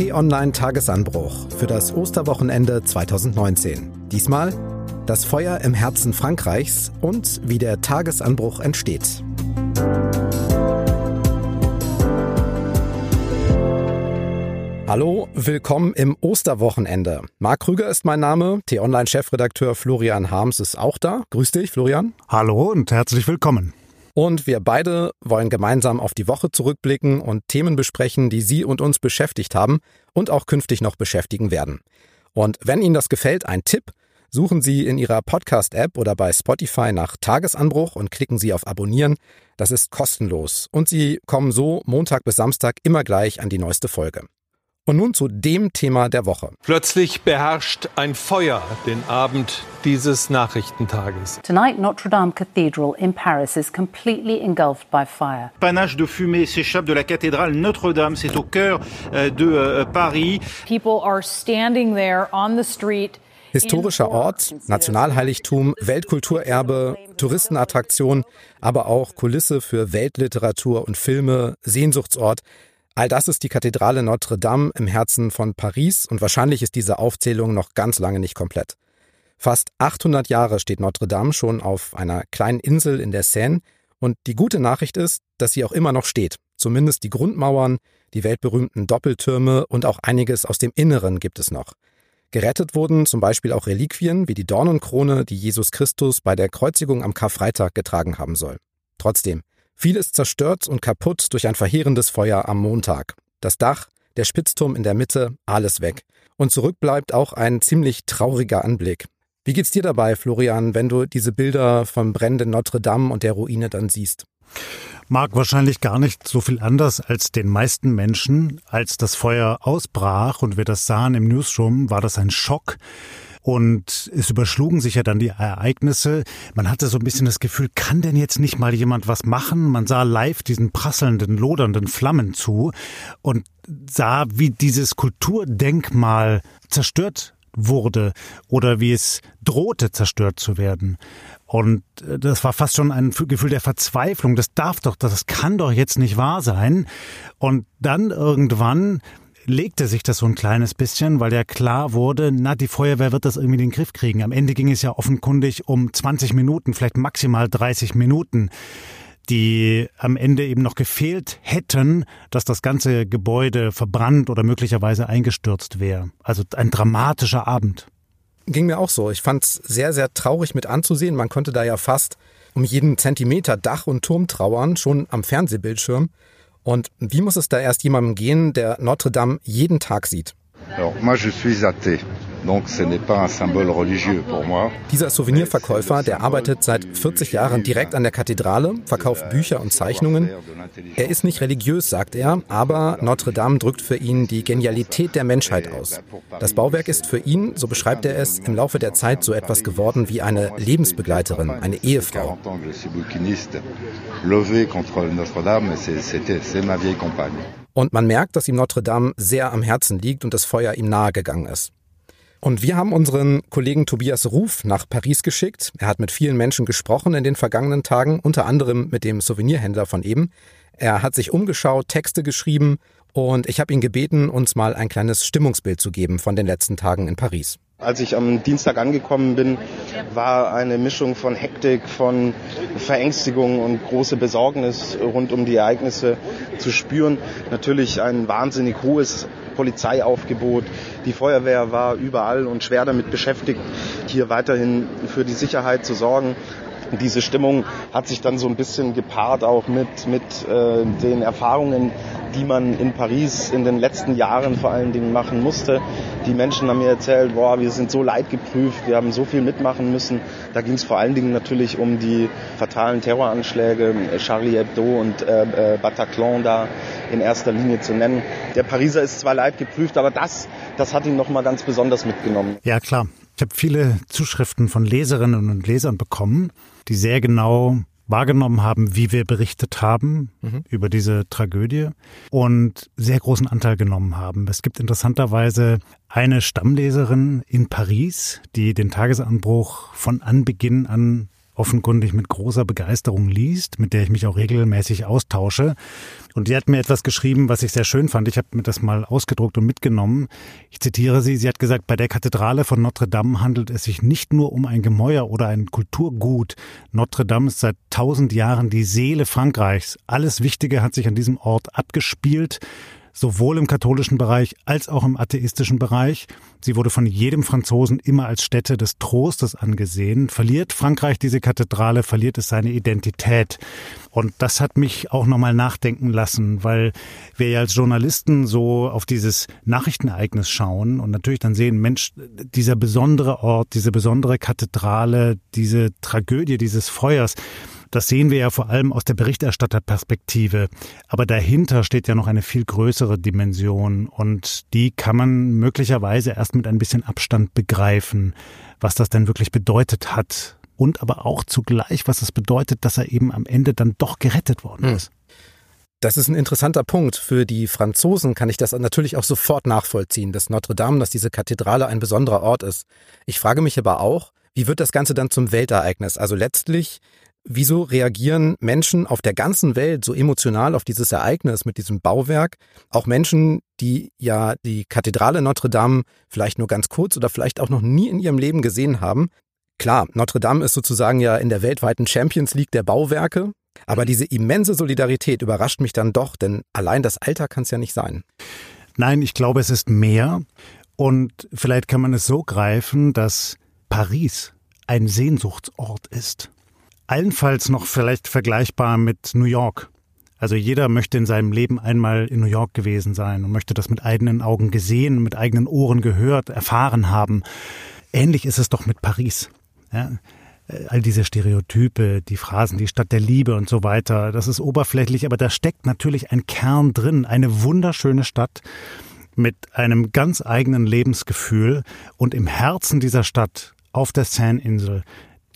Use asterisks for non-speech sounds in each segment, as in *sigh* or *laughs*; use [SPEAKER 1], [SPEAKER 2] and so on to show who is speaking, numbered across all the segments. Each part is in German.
[SPEAKER 1] T-Online Tagesanbruch für das Osterwochenende 2019. Diesmal das Feuer im Herzen Frankreichs und wie der Tagesanbruch entsteht. Hallo, willkommen im Osterwochenende. Marc Krüger ist mein Name, T-Online-Chefredakteur Florian Harms ist auch da. Grüß dich, Florian.
[SPEAKER 2] Hallo und herzlich willkommen.
[SPEAKER 1] Und wir beide wollen gemeinsam auf die Woche zurückblicken und Themen besprechen, die Sie und uns beschäftigt haben und auch künftig noch beschäftigen werden. Und wenn Ihnen das gefällt, ein Tipp, suchen Sie in Ihrer Podcast-App oder bei Spotify nach Tagesanbruch und klicken Sie auf Abonnieren. Das ist kostenlos. Und Sie kommen so Montag bis Samstag immer gleich an die neueste Folge. Und nun zu dem Thema der Woche.
[SPEAKER 3] Plötzlich beherrscht ein Feuer den Abend dieses Nachrichtentages.
[SPEAKER 4] Tonight, Notre Dame Cathedral in Paris is completely engulfed by fire.
[SPEAKER 5] Panache de fumée s'échappe de la cathédrale Notre-Dame. C'est au cœur euh, de euh, Paris.
[SPEAKER 6] People are standing there on the street.
[SPEAKER 1] Historischer Ort, Nationalheiligtum, Weltkulturerbe, Touristenattraktion, aber auch Kulisse für Weltliteratur und Filme, Sehnsuchtsort. All das ist die Kathedrale Notre Dame im Herzen von Paris und wahrscheinlich ist diese Aufzählung noch ganz lange nicht komplett. Fast 800 Jahre steht Notre Dame schon auf einer kleinen Insel in der Seine und die gute Nachricht ist, dass sie auch immer noch steht. Zumindest die Grundmauern, die weltberühmten Doppeltürme und auch einiges aus dem Inneren gibt es noch. Gerettet wurden zum Beispiel auch Reliquien wie die Dornenkrone, die Jesus Christus bei der Kreuzigung am Karfreitag getragen haben soll. Trotzdem, Vieles zerstört und kaputt durch ein verheerendes Feuer am Montag. Das Dach, der Spitzturm in der Mitte, alles weg. Und zurück bleibt auch ein ziemlich trauriger Anblick. Wie geht's dir dabei, Florian, wenn du diese Bilder vom brennenden Notre Dame und der Ruine dann siehst?
[SPEAKER 2] Mag wahrscheinlich gar nicht so viel anders als den meisten Menschen. Als das Feuer ausbrach und wir das sahen im Newsroom, war das ein Schock. Und es überschlugen sich ja dann die Ereignisse. Man hatte so ein bisschen das Gefühl, kann denn jetzt nicht mal jemand was machen? Man sah live diesen prasselnden, lodernden Flammen zu und sah, wie dieses Kulturdenkmal zerstört wurde oder wie es drohte zerstört zu werden. Und äh, das war fast schon ein Gefühl der Verzweiflung. Das darf doch, das kann doch jetzt nicht wahr sein. Und dann irgendwann legte sich das so ein kleines bisschen, weil ja klar wurde, na, die Feuerwehr wird das irgendwie in den Griff kriegen. Am Ende ging es ja offenkundig um 20 Minuten, vielleicht maximal 30 Minuten, die am Ende eben noch gefehlt hätten, dass das ganze Gebäude verbrannt oder möglicherweise eingestürzt wäre. Also ein dramatischer Abend.
[SPEAKER 1] Ging mir auch so. Ich fand es sehr, sehr traurig mit anzusehen. Man konnte da ja fast um jeden Zentimeter Dach und Turm trauern, schon am Fernsehbildschirm. Und wie muss es da erst jemandem gehen, der Notre Dame jeden Tag sieht? Dieser Souvenirverkäufer, der arbeitet seit 40 Jahren direkt an der Kathedrale, verkauft Bücher und Zeichnungen. Er ist nicht religiös, sagt er, aber Notre Dame drückt für ihn die Genialität der Menschheit aus. Das Bauwerk ist für ihn, so beschreibt er es, im Laufe der Zeit so etwas geworden wie eine Lebensbegleiterin, eine Ehefrau. Und man merkt, dass ihm Notre Dame sehr am Herzen liegt und das Feuer ihm nahegegangen ist. Und wir haben unseren Kollegen Tobias Ruf nach Paris geschickt. Er hat mit vielen Menschen gesprochen in den vergangenen Tagen, unter anderem mit dem Souvenirhändler von eben. Er hat sich umgeschaut, Texte geschrieben und ich habe ihn gebeten, uns mal ein kleines Stimmungsbild zu geben von den letzten Tagen in Paris.
[SPEAKER 7] Als ich am Dienstag angekommen bin, war eine Mischung von Hektik, von Verängstigung und große Besorgnis rund um die Ereignisse zu spüren. Natürlich ein wahnsinnig hohes Polizeiaufgebot. Die Feuerwehr war überall und schwer damit beschäftigt, hier weiterhin für die Sicherheit zu sorgen. Diese Stimmung hat sich dann so ein bisschen gepaart auch mit, mit äh, den Erfahrungen, die man in Paris in den letzten Jahren vor allen Dingen machen musste. Die Menschen haben mir erzählt, boah, wir sind so leidgeprüft, wir haben so viel mitmachen müssen. Da ging es vor allen Dingen natürlich um die fatalen Terroranschläge, Charlie Hebdo und äh, äh, Bataclan da in erster Linie zu nennen. Der Pariser ist zwar leidgeprüft, aber das, das hat ihn nochmal ganz besonders mitgenommen.
[SPEAKER 2] Ja, klar. Ich habe viele Zuschriften von Leserinnen und Lesern bekommen, die sehr genau wahrgenommen haben, wie wir berichtet haben mhm. über diese Tragödie und sehr großen Anteil genommen haben. Es gibt interessanterweise eine Stammleserin in Paris, die den Tagesanbruch von Anbeginn an offenkundig mit großer Begeisterung liest, mit der ich mich auch regelmäßig austausche. Und die hat mir etwas geschrieben, was ich sehr schön fand. Ich habe mir das mal ausgedruckt und mitgenommen. Ich zitiere sie. Sie hat gesagt, bei der Kathedrale von Notre Dame handelt es sich nicht nur um ein Gemäuer oder ein Kulturgut. Notre Dame ist seit tausend Jahren die Seele Frankreichs. Alles Wichtige hat sich an diesem Ort abgespielt sowohl im katholischen Bereich als auch im atheistischen Bereich. Sie wurde von jedem Franzosen immer als Stätte des Trostes angesehen. Verliert Frankreich diese Kathedrale, verliert es seine Identität. Und das hat mich auch nochmal nachdenken lassen, weil wir ja als Journalisten so auf dieses Nachrichtenereignis schauen und natürlich dann sehen, Mensch, dieser besondere Ort, diese besondere Kathedrale, diese Tragödie dieses Feuers, das sehen wir ja vor allem aus der Berichterstatterperspektive. Aber dahinter steht ja noch eine viel größere Dimension und die kann man möglicherweise erst mit ein bisschen Abstand begreifen, was das denn wirklich bedeutet hat. Und aber auch zugleich, was es bedeutet, dass er eben am Ende dann doch gerettet worden hm. ist.
[SPEAKER 1] Das ist ein interessanter Punkt. Für die Franzosen kann ich das natürlich auch sofort nachvollziehen, dass Notre Dame, dass diese Kathedrale ein besonderer Ort ist. Ich frage mich aber auch, wie wird das Ganze dann zum Weltereignis? Also letztlich Wieso reagieren Menschen auf der ganzen Welt so emotional auf dieses Ereignis mit diesem Bauwerk? Auch Menschen, die ja die Kathedrale Notre Dame vielleicht nur ganz kurz oder vielleicht auch noch nie in ihrem Leben gesehen haben. Klar, Notre Dame ist sozusagen ja in der weltweiten Champions League der Bauwerke, aber diese immense Solidarität überrascht mich dann doch, denn allein das Alter kann es ja nicht sein.
[SPEAKER 2] Nein, ich glaube, es ist mehr. Und vielleicht kann man es so greifen, dass Paris ein Sehnsuchtsort ist allenfalls noch vielleicht vergleichbar mit New York. Also jeder möchte in seinem Leben einmal in New York gewesen sein und möchte das mit eigenen Augen gesehen, mit eigenen Ohren gehört, erfahren haben. Ähnlich ist es doch mit Paris. Ja? Äh, all diese Stereotype, die Phrasen, die Stadt der Liebe und so weiter, das ist oberflächlich, aber da steckt natürlich ein Kern drin, eine wunderschöne Stadt mit einem ganz eigenen Lebensgefühl und im Herzen dieser Stadt auf der Seine-Insel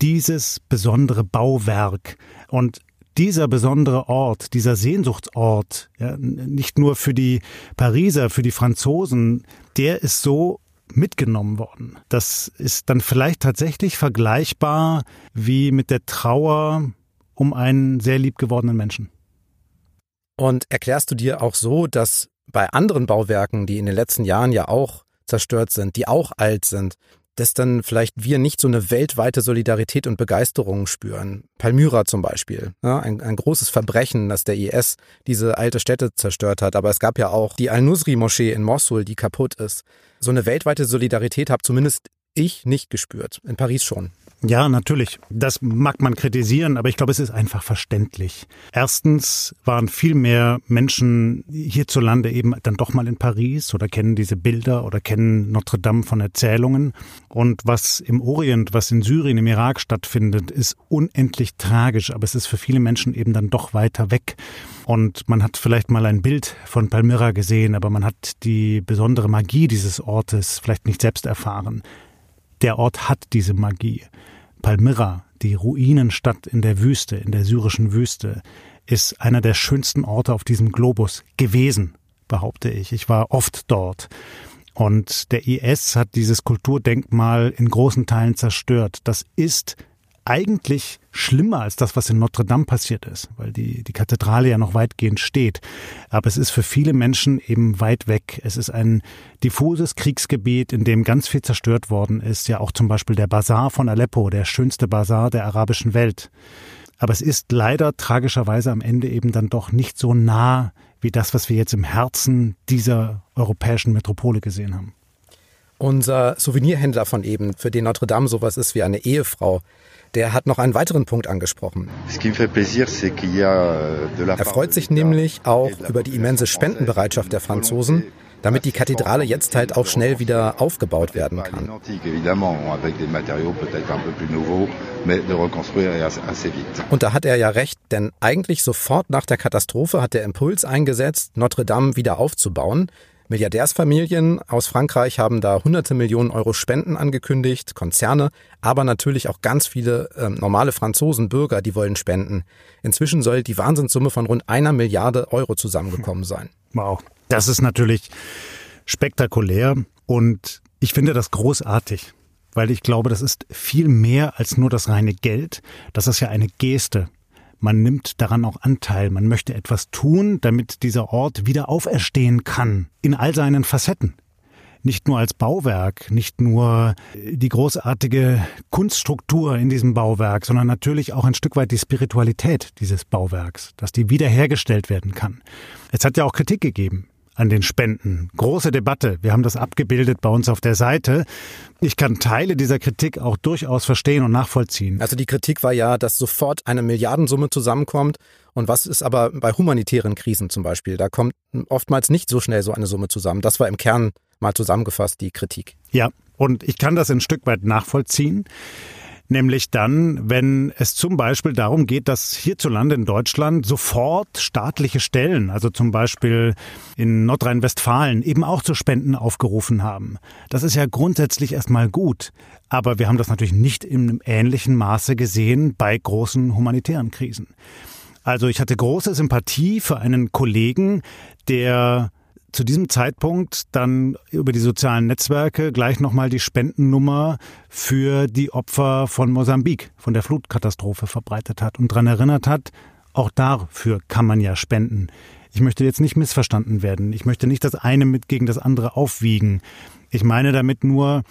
[SPEAKER 2] dieses besondere Bauwerk und dieser besondere Ort, dieser Sehnsuchtsort, ja, nicht nur für die Pariser, für die Franzosen, der ist so mitgenommen worden. Das ist dann vielleicht tatsächlich vergleichbar wie mit der Trauer um einen sehr liebgewordenen Menschen.
[SPEAKER 1] Und erklärst du dir auch so, dass bei anderen Bauwerken, die in den letzten Jahren ja auch zerstört sind, die auch alt sind, dass dann vielleicht wir nicht so eine weltweite Solidarität und Begeisterung spüren. Palmyra zum Beispiel, ja, ein, ein großes Verbrechen, dass der IS diese alte Städte zerstört hat. Aber es gab ja auch die Al-Nusri-Moschee in Mosul, die kaputt ist. So eine weltweite Solidarität habe zumindest ich nicht gespürt. In Paris schon.
[SPEAKER 2] Ja, natürlich. Das mag man kritisieren, aber ich glaube, es ist einfach verständlich. Erstens waren viel mehr Menschen hierzulande eben dann doch mal in Paris oder kennen diese Bilder oder kennen Notre Dame von Erzählungen. Und was im Orient, was in Syrien, im Irak stattfindet, ist unendlich tragisch, aber es ist für viele Menschen eben dann doch weiter weg. Und man hat vielleicht mal ein Bild von Palmyra gesehen, aber man hat die besondere Magie dieses Ortes vielleicht nicht selbst erfahren. Der Ort hat diese Magie. Palmyra, die Ruinenstadt in der Wüste, in der syrischen Wüste, ist einer der schönsten Orte auf diesem Globus gewesen, behaupte ich. Ich war oft dort. Und der IS hat dieses Kulturdenkmal in großen Teilen zerstört. Das ist eigentlich schlimmer als das, was in Notre Dame passiert ist, weil die, die Kathedrale ja noch weitgehend steht. Aber es ist für viele Menschen eben weit weg. Es ist ein diffuses Kriegsgebiet, in dem ganz viel zerstört worden ist. Ja auch zum Beispiel der Bazar von Aleppo, der schönste Bazar der arabischen Welt. Aber es ist leider tragischerweise am Ende eben dann doch nicht so nah wie das, was wir jetzt im Herzen dieser europäischen Metropole gesehen haben.
[SPEAKER 1] Unser Souvenirhändler von eben, für den Notre Dame sowas ist wie eine Ehefrau, der hat noch einen weiteren Punkt angesprochen. Er freut sich nämlich auch über die immense Spendenbereitschaft der Franzosen, damit die Kathedrale jetzt halt auch schnell wieder aufgebaut werden kann. Und da hat er ja recht, denn eigentlich sofort nach der Katastrophe hat der Impuls eingesetzt, Notre Dame wieder aufzubauen. Milliardärsfamilien aus Frankreich haben da hunderte Millionen Euro Spenden angekündigt, Konzerne, aber natürlich auch ganz viele äh, normale Franzosen, Bürger, die wollen spenden. Inzwischen soll die Wahnsinnssumme von rund einer Milliarde Euro zusammengekommen *laughs* sein.
[SPEAKER 2] Wow, das ist natürlich spektakulär und ich finde das großartig. weil ich glaube, das ist viel mehr als nur das reine Geld. Das ist ja eine Geste. Man nimmt daran auch Anteil. Man möchte etwas tun, damit dieser Ort wieder auferstehen kann. In all seinen Facetten nicht nur als Bauwerk, nicht nur die großartige Kunststruktur in diesem Bauwerk, sondern natürlich auch ein Stück weit die Spiritualität dieses Bauwerks, dass die wiederhergestellt werden kann. Es hat ja auch Kritik gegeben an den Spenden. Große Debatte. Wir haben das abgebildet bei uns auf der Seite. Ich kann Teile dieser Kritik auch durchaus verstehen und nachvollziehen.
[SPEAKER 1] Also die Kritik war ja, dass sofort eine Milliardensumme zusammenkommt. Und was ist aber bei humanitären Krisen zum Beispiel? Da kommt oftmals nicht so schnell so eine Summe zusammen. Das war im Kern mal zusammengefasst die Kritik.
[SPEAKER 2] Ja, und ich kann das ein Stück weit nachvollziehen. Nämlich dann, wenn es zum Beispiel darum geht, dass hierzulande in Deutschland sofort staatliche Stellen, also zum Beispiel in Nordrhein-Westfalen, eben auch zu Spenden aufgerufen haben. Das ist ja grundsätzlich erstmal gut. Aber wir haben das natürlich nicht im ähnlichen Maße gesehen bei großen humanitären Krisen. Also ich hatte große Sympathie für einen Kollegen, der zu diesem Zeitpunkt dann über die sozialen Netzwerke gleich nochmal die Spendennummer für die Opfer von Mosambik, von der Flutkatastrophe verbreitet hat und daran erinnert hat, auch dafür kann man ja spenden. Ich möchte jetzt nicht missverstanden werden. Ich möchte nicht das eine mit gegen das andere aufwiegen. Ich meine damit nur,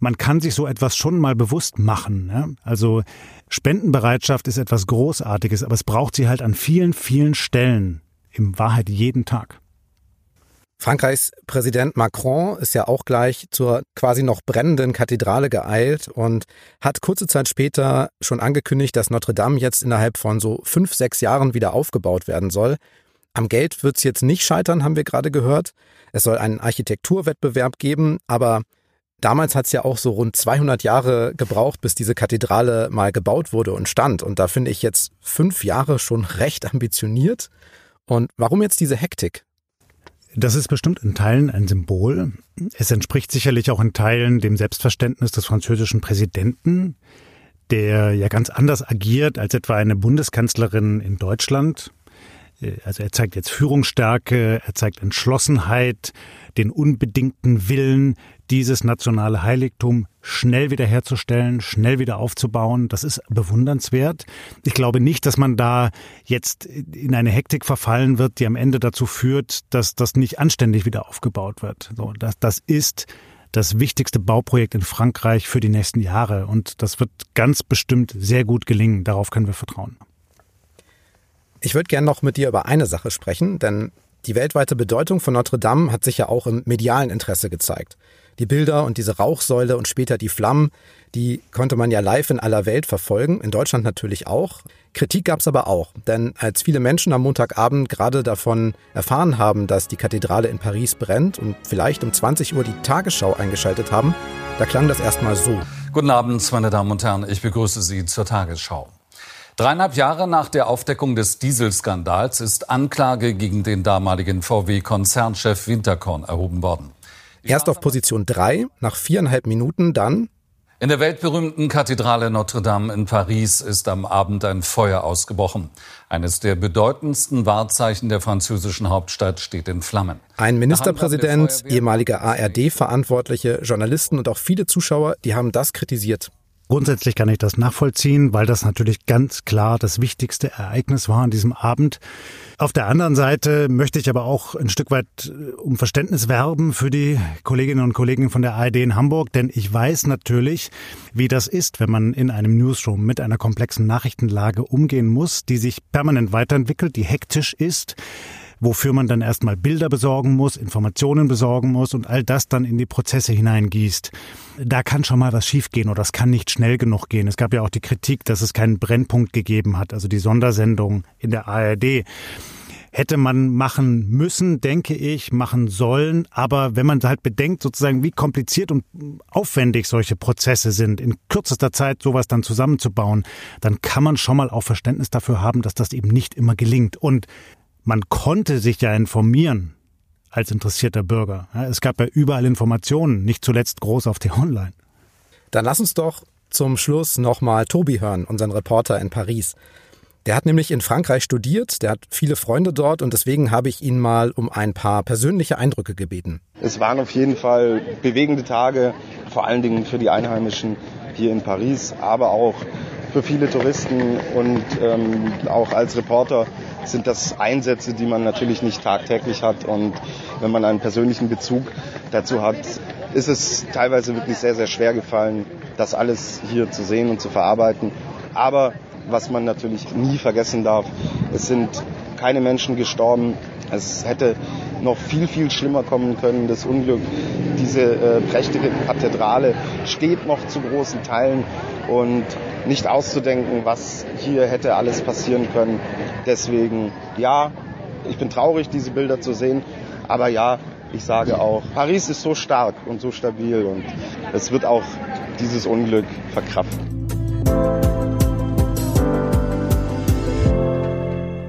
[SPEAKER 2] man kann sich so etwas schon mal bewusst machen. Ne? Also Spendenbereitschaft ist etwas Großartiges, aber es braucht sie halt an vielen, vielen Stellen. In Wahrheit jeden Tag.
[SPEAKER 1] Frankreichs Präsident Macron ist ja auch gleich zur quasi noch brennenden Kathedrale geeilt und hat kurze Zeit später schon angekündigt, dass Notre Dame jetzt innerhalb von so fünf, sechs Jahren wieder aufgebaut werden soll. Am Geld wird es jetzt nicht scheitern, haben wir gerade gehört. Es soll einen Architekturwettbewerb geben, aber damals hat es ja auch so rund 200 Jahre gebraucht, bis diese Kathedrale mal gebaut wurde und stand. Und da finde ich jetzt fünf Jahre schon recht ambitioniert. Und warum jetzt diese Hektik?
[SPEAKER 2] Das ist bestimmt in Teilen ein Symbol. Es entspricht sicherlich auch in Teilen dem Selbstverständnis des französischen Präsidenten, der ja ganz anders agiert als etwa eine Bundeskanzlerin in Deutschland. Also er zeigt jetzt Führungsstärke, er zeigt Entschlossenheit, den unbedingten Willen, dieses nationale Heiligtum schnell wiederherzustellen, schnell wieder aufzubauen. Das ist bewundernswert. Ich glaube nicht, dass man da jetzt in eine Hektik verfallen wird, die am Ende dazu führt, dass das nicht anständig wieder aufgebaut wird. So, das, das ist das wichtigste Bauprojekt in Frankreich für die nächsten Jahre. Und das wird ganz bestimmt sehr gut gelingen. Darauf können wir vertrauen.
[SPEAKER 1] Ich würde gerne noch mit dir über eine Sache sprechen, denn die weltweite Bedeutung von Notre Dame hat sich ja auch im medialen Interesse gezeigt. Die Bilder und diese Rauchsäule und später die Flammen, die konnte man ja live in aller Welt verfolgen, in Deutschland natürlich auch. Kritik gab es aber auch, denn als viele Menschen am Montagabend gerade davon erfahren haben, dass die Kathedrale in Paris brennt und vielleicht um 20 Uhr die Tagesschau eingeschaltet haben, da klang das erstmal so.
[SPEAKER 8] Guten Abend, meine Damen und Herren, ich begrüße Sie zur Tagesschau. Dreieinhalb Jahre nach der Aufdeckung des Dieselskandals ist Anklage gegen den damaligen VW-Konzernchef Winterkorn erhoben worden.
[SPEAKER 1] Erst auf Position 3, nach viereinhalb Minuten dann.
[SPEAKER 8] In der weltberühmten Kathedrale Notre Dame in Paris ist am Abend ein Feuer ausgebrochen. Eines der bedeutendsten Wahrzeichen der französischen Hauptstadt steht in Flammen.
[SPEAKER 1] Ein Ministerpräsident, ehemaliger ARD-Verantwortliche, Journalisten und auch viele Zuschauer, die haben das kritisiert.
[SPEAKER 2] Grundsätzlich kann ich das nachvollziehen, weil das natürlich ganz klar das wichtigste Ereignis war an diesem Abend. Auf der anderen Seite möchte ich aber auch ein Stück weit äh, um Verständnis werben für die Kolleginnen und Kollegen von der ARD in Hamburg, denn ich weiß natürlich, wie das ist, wenn man in einem Newsroom mit einer komplexen Nachrichtenlage umgehen muss, die sich permanent weiterentwickelt, die hektisch ist wofür man dann erstmal Bilder besorgen muss, Informationen besorgen muss und all das dann in die Prozesse hineingießt. Da kann schon mal was schiefgehen oder es kann nicht schnell genug gehen. Es gab ja auch die Kritik, dass es keinen Brennpunkt gegeben hat, also die Sondersendung in der ARD hätte man machen müssen, denke ich, machen sollen. Aber wenn man halt bedenkt, sozusagen, wie kompliziert und aufwendig solche Prozesse sind, in kürzester Zeit sowas dann zusammenzubauen, dann kann man schon mal auch Verständnis dafür haben, dass das eben nicht immer gelingt. Und man konnte sich ja informieren als interessierter Bürger. Es gab ja überall Informationen, nicht zuletzt groß auf T-Online.
[SPEAKER 1] Dann lass uns doch zum Schluss nochmal Tobi hören, unseren Reporter in Paris. Der hat nämlich in Frankreich studiert, der hat viele Freunde dort und deswegen habe ich ihn mal um ein paar persönliche Eindrücke gebeten.
[SPEAKER 7] Es waren auf jeden Fall bewegende Tage, vor allen Dingen für die Einheimischen hier in Paris, aber auch für viele Touristen und ähm, auch als Reporter sind das Einsätze, die man natürlich nicht tagtäglich hat. Und wenn man einen persönlichen Bezug dazu hat, ist es teilweise wirklich sehr, sehr schwer gefallen, das alles hier zu sehen und zu verarbeiten. Aber was man natürlich nie vergessen darf, es sind keine Menschen gestorben. Es hätte noch viel, viel schlimmer kommen können, das Unglück. Diese äh, prächtige Kathedrale steht noch zu großen Teilen und nicht auszudenken, was hier hätte alles passieren können. Deswegen, ja, ich bin traurig, diese Bilder zu sehen, aber ja, ich sage auch, Paris ist so stark und so stabil und es wird auch dieses Unglück verkraften.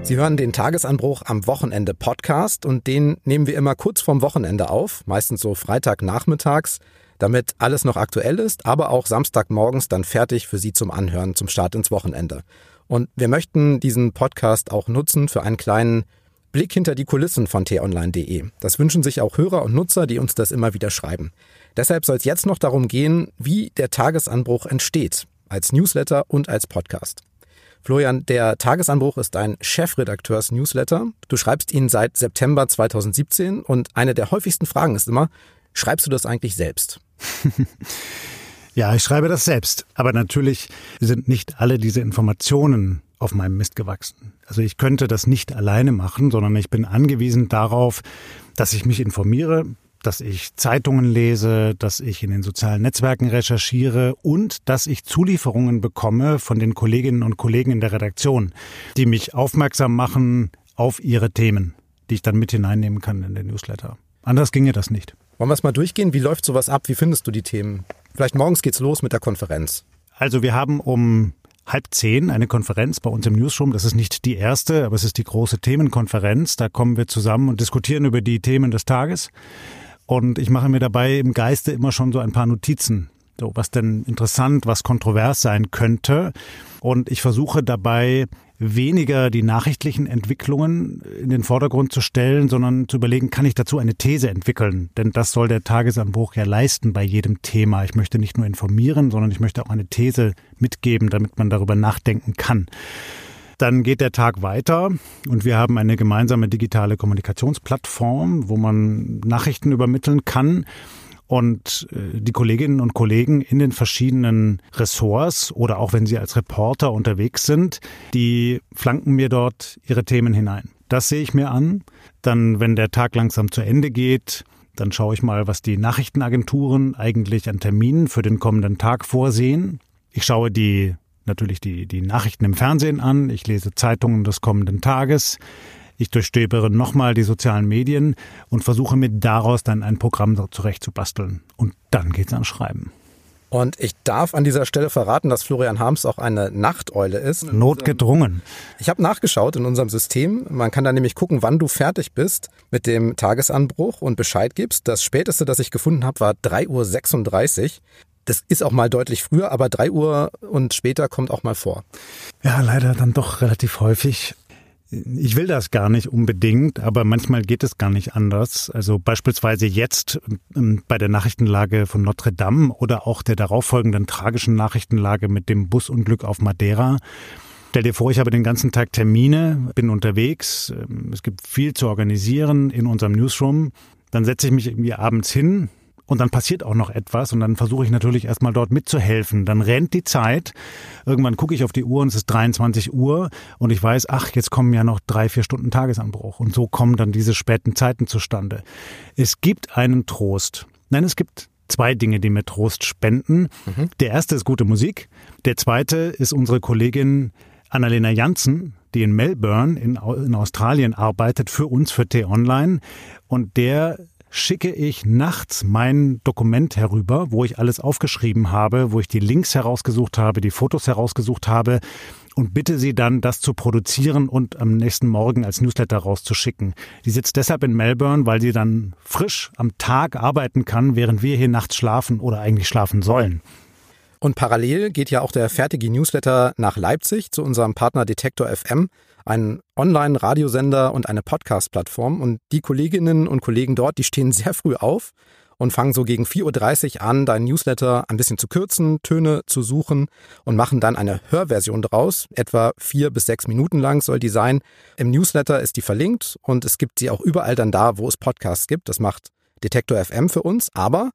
[SPEAKER 1] Sie hören den Tagesanbruch am Wochenende Podcast und den nehmen wir immer kurz vorm Wochenende auf, meistens so Freitagnachmittags, damit alles noch aktuell ist, aber auch Samstagmorgens dann fertig für Sie zum Anhören, zum Start ins Wochenende. Und wir möchten diesen Podcast auch nutzen für einen kleinen Blick hinter die Kulissen von t-online.de. Das wünschen sich auch Hörer und Nutzer, die uns das immer wieder schreiben. Deshalb soll es jetzt noch darum gehen, wie der Tagesanbruch entsteht, als Newsletter und als Podcast. Florian, der Tagesanbruch ist ein Chefredakteurs-Newsletter. Du schreibst ihn seit September 2017 und eine der häufigsten Fragen ist immer, schreibst du das eigentlich selbst? *laughs*
[SPEAKER 2] ja, ich schreibe das selbst. Aber natürlich sind nicht alle diese Informationen auf meinem Mist gewachsen. Also ich könnte das nicht alleine machen, sondern ich bin angewiesen darauf, dass ich mich informiere, dass ich Zeitungen lese, dass ich in den sozialen Netzwerken recherchiere und dass ich Zulieferungen bekomme von den Kolleginnen und Kollegen in der Redaktion, die mich aufmerksam machen auf ihre Themen, die ich dann mit hineinnehmen kann in den Newsletter. Anders ginge das nicht.
[SPEAKER 1] Wollen wir es mal durchgehen? Wie läuft sowas ab? Wie findest du die Themen? Vielleicht morgens geht's los mit der Konferenz.
[SPEAKER 2] Also wir haben um halb zehn eine Konferenz bei uns im Newsroom. Das ist nicht die erste, aber es ist die große Themenkonferenz. Da kommen wir zusammen und diskutieren über die Themen des Tages. Und ich mache mir dabei im Geiste immer schon so ein paar Notizen. So, was denn interessant, was kontrovers sein könnte. Und ich versuche dabei weniger die nachrichtlichen Entwicklungen in den Vordergrund zu stellen, sondern zu überlegen, kann ich dazu eine These entwickeln? Denn das soll der Tagesanbruch ja leisten bei jedem Thema. Ich möchte nicht nur informieren, sondern ich möchte auch eine These mitgeben, damit man darüber nachdenken kann. Dann geht der Tag weiter und wir haben eine gemeinsame digitale Kommunikationsplattform, wo man Nachrichten übermitteln kann. Und äh, die Kolleginnen und Kollegen in den verschiedenen Ressorts oder auch wenn sie als Reporter unterwegs sind, die flanken mir dort ihre Themen hinein. Das sehe ich mir an. Dann, wenn der Tag langsam zu Ende geht, dann schaue ich mal, was die Nachrichtenagenturen eigentlich an Terminen für den kommenden Tag vorsehen. Ich schaue die natürlich die, die Nachrichten im Fernsehen an, ich lese Zeitungen des kommenden Tages, ich durchstöbere nochmal die sozialen Medien und versuche mir daraus dann ein Programm zurechtzubasteln. Und dann geht's ans Schreiben.
[SPEAKER 1] Und ich darf an dieser Stelle verraten, dass Florian Harms auch eine Nachteule ist.
[SPEAKER 2] Notgedrungen.
[SPEAKER 1] Ich habe nachgeschaut in unserem System. Man kann da nämlich gucken, wann du fertig bist mit dem Tagesanbruch und Bescheid gibst. Das späteste, das ich gefunden habe, war 3.36 Uhr. Das ist auch mal deutlich früher, aber drei Uhr und später kommt auch mal vor.
[SPEAKER 2] Ja, leider dann doch relativ häufig. Ich will das gar nicht unbedingt, aber manchmal geht es gar nicht anders. Also beispielsweise jetzt ähm, bei der Nachrichtenlage von Notre Dame oder auch der darauffolgenden tragischen Nachrichtenlage mit dem Busunglück auf Madeira. Stell dir vor, ich habe den ganzen Tag Termine, bin unterwegs, ähm, es gibt viel zu organisieren in unserem Newsroom. Dann setze ich mich irgendwie abends hin, und dann passiert auch noch etwas und dann versuche ich natürlich erstmal dort mitzuhelfen. Dann rennt die Zeit. Irgendwann gucke ich auf die Uhr und es ist 23 Uhr und ich weiß, ach, jetzt kommen ja noch drei, vier Stunden Tagesanbruch. Und so kommen dann diese späten Zeiten zustande. Es gibt einen Trost. Nein, es gibt zwei Dinge, die mir Trost spenden. Mhm. Der erste ist gute Musik. Der zweite ist unsere Kollegin Annalena Janssen, die in Melbourne in, in Australien arbeitet, für uns, für T-Online. Und der schicke ich nachts mein Dokument herüber, wo ich alles aufgeschrieben habe, wo ich die Links herausgesucht habe, die Fotos herausgesucht habe und bitte sie dann, das zu produzieren und am nächsten Morgen als Newsletter rauszuschicken. Die sitzt deshalb in Melbourne, weil sie dann frisch am Tag arbeiten kann, während wir hier nachts schlafen oder eigentlich schlafen sollen.
[SPEAKER 1] Und parallel geht ja auch der fertige Newsletter nach Leipzig zu unserem Partner Detektor FM ein Online-Radiosender und eine Podcast-Plattform. Und die Kolleginnen und Kollegen dort, die stehen sehr früh auf und fangen so gegen 4.30 Uhr an, deinen Newsletter ein bisschen zu kürzen, Töne zu suchen und machen dann eine Hörversion draus. Etwa vier bis sechs Minuten lang soll die sein. Im Newsletter ist die verlinkt und es gibt sie auch überall dann da, wo es Podcasts gibt. Das macht Detektor FM für uns, aber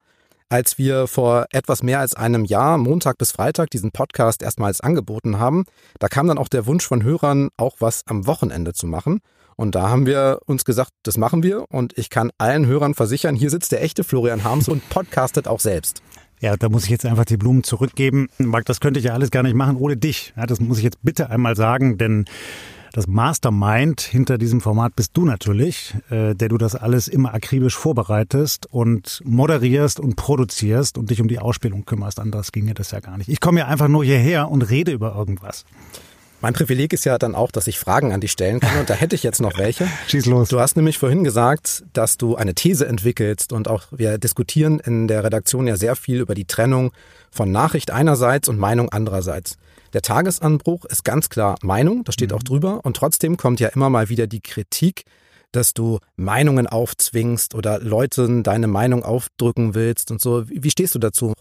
[SPEAKER 1] als wir vor etwas mehr als einem Jahr, Montag bis Freitag, diesen Podcast erstmals angeboten haben, da kam dann auch der Wunsch von Hörern, auch was am Wochenende zu machen. Und da haben wir uns gesagt, das machen wir. Und ich kann allen Hörern versichern, hier sitzt der echte Florian Harms und podcastet auch selbst.
[SPEAKER 2] Ja, da muss ich jetzt einfach die Blumen zurückgeben. Marc, das könnte ich ja alles gar nicht machen ohne dich. Ja, das muss ich jetzt bitte einmal sagen, denn das Mastermind hinter diesem Format bist du natürlich, äh, der du das alles immer akribisch vorbereitest und moderierst und produzierst und dich um die Ausspielung kümmerst. Anders ginge das ja gar nicht. Ich komme ja einfach nur hierher und rede über irgendwas.
[SPEAKER 1] Mein Privileg ist ja dann auch, dass ich Fragen an dich stellen kann und da hätte ich jetzt noch welche. *laughs*
[SPEAKER 2] Schieß los.
[SPEAKER 1] Du hast nämlich vorhin gesagt, dass du eine These entwickelst und auch wir diskutieren in der Redaktion ja sehr viel über die Trennung von Nachricht einerseits und Meinung andererseits. Der Tagesanbruch ist ganz klar Meinung, das steht mhm. auch drüber und trotzdem kommt ja immer mal wieder die Kritik, dass du Meinungen aufzwingst oder Leuten deine Meinung aufdrücken willst und so. Wie stehst du dazu?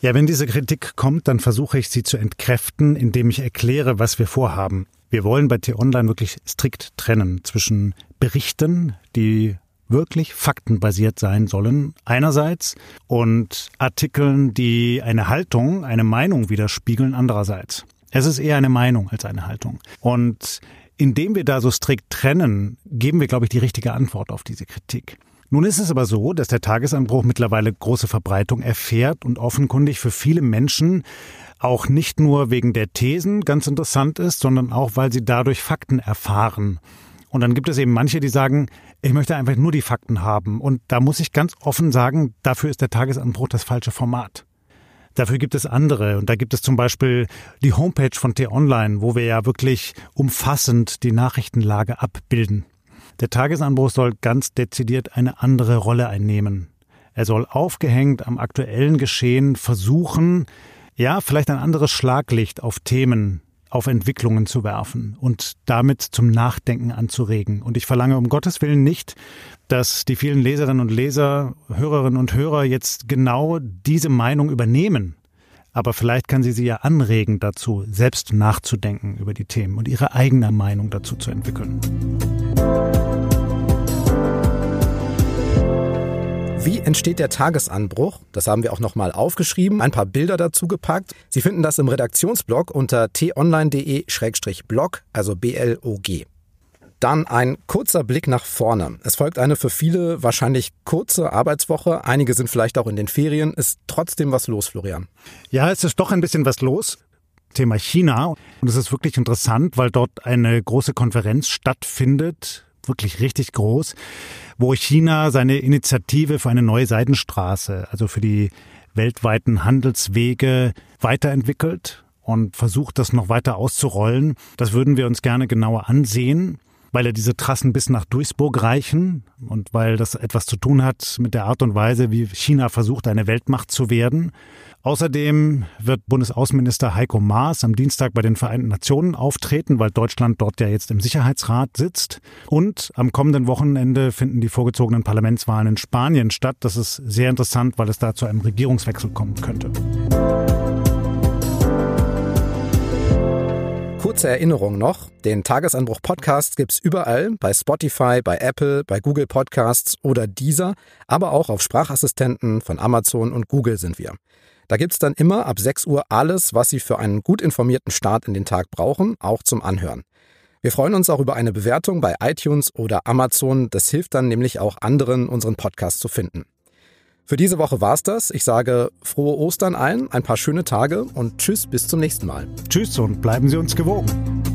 [SPEAKER 2] Ja, wenn diese Kritik kommt, dann versuche ich sie zu entkräften, indem ich erkläre, was wir vorhaben. Wir wollen bei T-Online wirklich strikt trennen zwischen Berichten, die wirklich faktenbasiert sein sollen, einerseits, und Artikeln, die eine Haltung, eine Meinung widerspiegeln, andererseits. Es ist eher eine Meinung als eine Haltung. Und indem wir da so strikt trennen, geben wir, glaube ich, die richtige Antwort auf diese Kritik. Nun ist es aber so, dass der Tagesanbruch mittlerweile große Verbreitung erfährt und offenkundig für viele Menschen auch nicht nur wegen der Thesen ganz interessant ist, sondern auch, weil sie dadurch Fakten erfahren. Und dann gibt es eben manche, die sagen, ich möchte einfach nur die Fakten haben. Und da muss ich ganz offen sagen, dafür ist der Tagesanbruch das falsche Format. Dafür gibt es andere. Und da gibt es zum Beispiel die Homepage von T-Online, wo wir ja wirklich umfassend die Nachrichtenlage abbilden. Der Tagesanbruch soll ganz dezidiert eine andere Rolle einnehmen. Er soll aufgehängt am aktuellen Geschehen versuchen, ja, vielleicht ein anderes Schlaglicht auf Themen, auf Entwicklungen zu werfen und damit zum Nachdenken anzuregen. Und ich verlange um Gottes Willen nicht, dass die vielen Leserinnen und Leser, Hörerinnen und Hörer jetzt genau diese Meinung übernehmen. Aber vielleicht kann sie sie ja anregen dazu, selbst nachzudenken über die Themen und ihre eigene Meinung dazu zu entwickeln.
[SPEAKER 1] Wie entsteht der Tagesanbruch? Das haben wir auch nochmal aufgeschrieben, ein paar Bilder dazu gepackt. Sie finden das im Redaktionsblog unter t-online.de-blog, also B-L-O-G. Dann ein kurzer Blick nach vorne. Es folgt eine für viele wahrscheinlich kurze Arbeitswoche. Einige sind vielleicht auch in den Ferien. Ist trotzdem was los, Florian?
[SPEAKER 2] Ja, es ist doch ein bisschen was los. Thema China. Und es ist wirklich interessant, weil dort eine große Konferenz stattfindet wirklich richtig groß, wo China seine Initiative für eine neue Seidenstraße, also für die weltweiten Handelswege weiterentwickelt und versucht, das noch weiter auszurollen. Das würden wir uns gerne genauer ansehen weil ja diese Trassen bis nach Duisburg reichen und weil das etwas zu tun hat mit der Art und Weise, wie China versucht, eine Weltmacht zu werden. Außerdem wird Bundesaußenminister Heiko Maas am Dienstag bei den Vereinten Nationen auftreten, weil Deutschland dort ja jetzt im Sicherheitsrat sitzt. Und am kommenden Wochenende finden die vorgezogenen Parlamentswahlen in Spanien statt. Das ist sehr interessant, weil es da zu einem Regierungswechsel kommen könnte.
[SPEAKER 1] Kurze Erinnerung noch, den Tagesanbruch Podcast gibt's überall, bei Spotify, bei Apple, bei Google Podcasts oder dieser, aber auch auf Sprachassistenten von Amazon und Google sind wir. Da gibt's dann immer ab 6 Uhr alles, was Sie für einen gut informierten Start in den Tag brauchen, auch zum Anhören. Wir freuen uns auch über eine Bewertung bei iTunes oder Amazon. Das hilft dann nämlich auch anderen, unseren Podcast zu finden. Für diese Woche war's das. Ich sage frohe Ostern allen, ein paar schöne Tage und tschüss bis zum nächsten Mal.
[SPEAKER 2] Tschüss und bleiben Sie uns gewogen.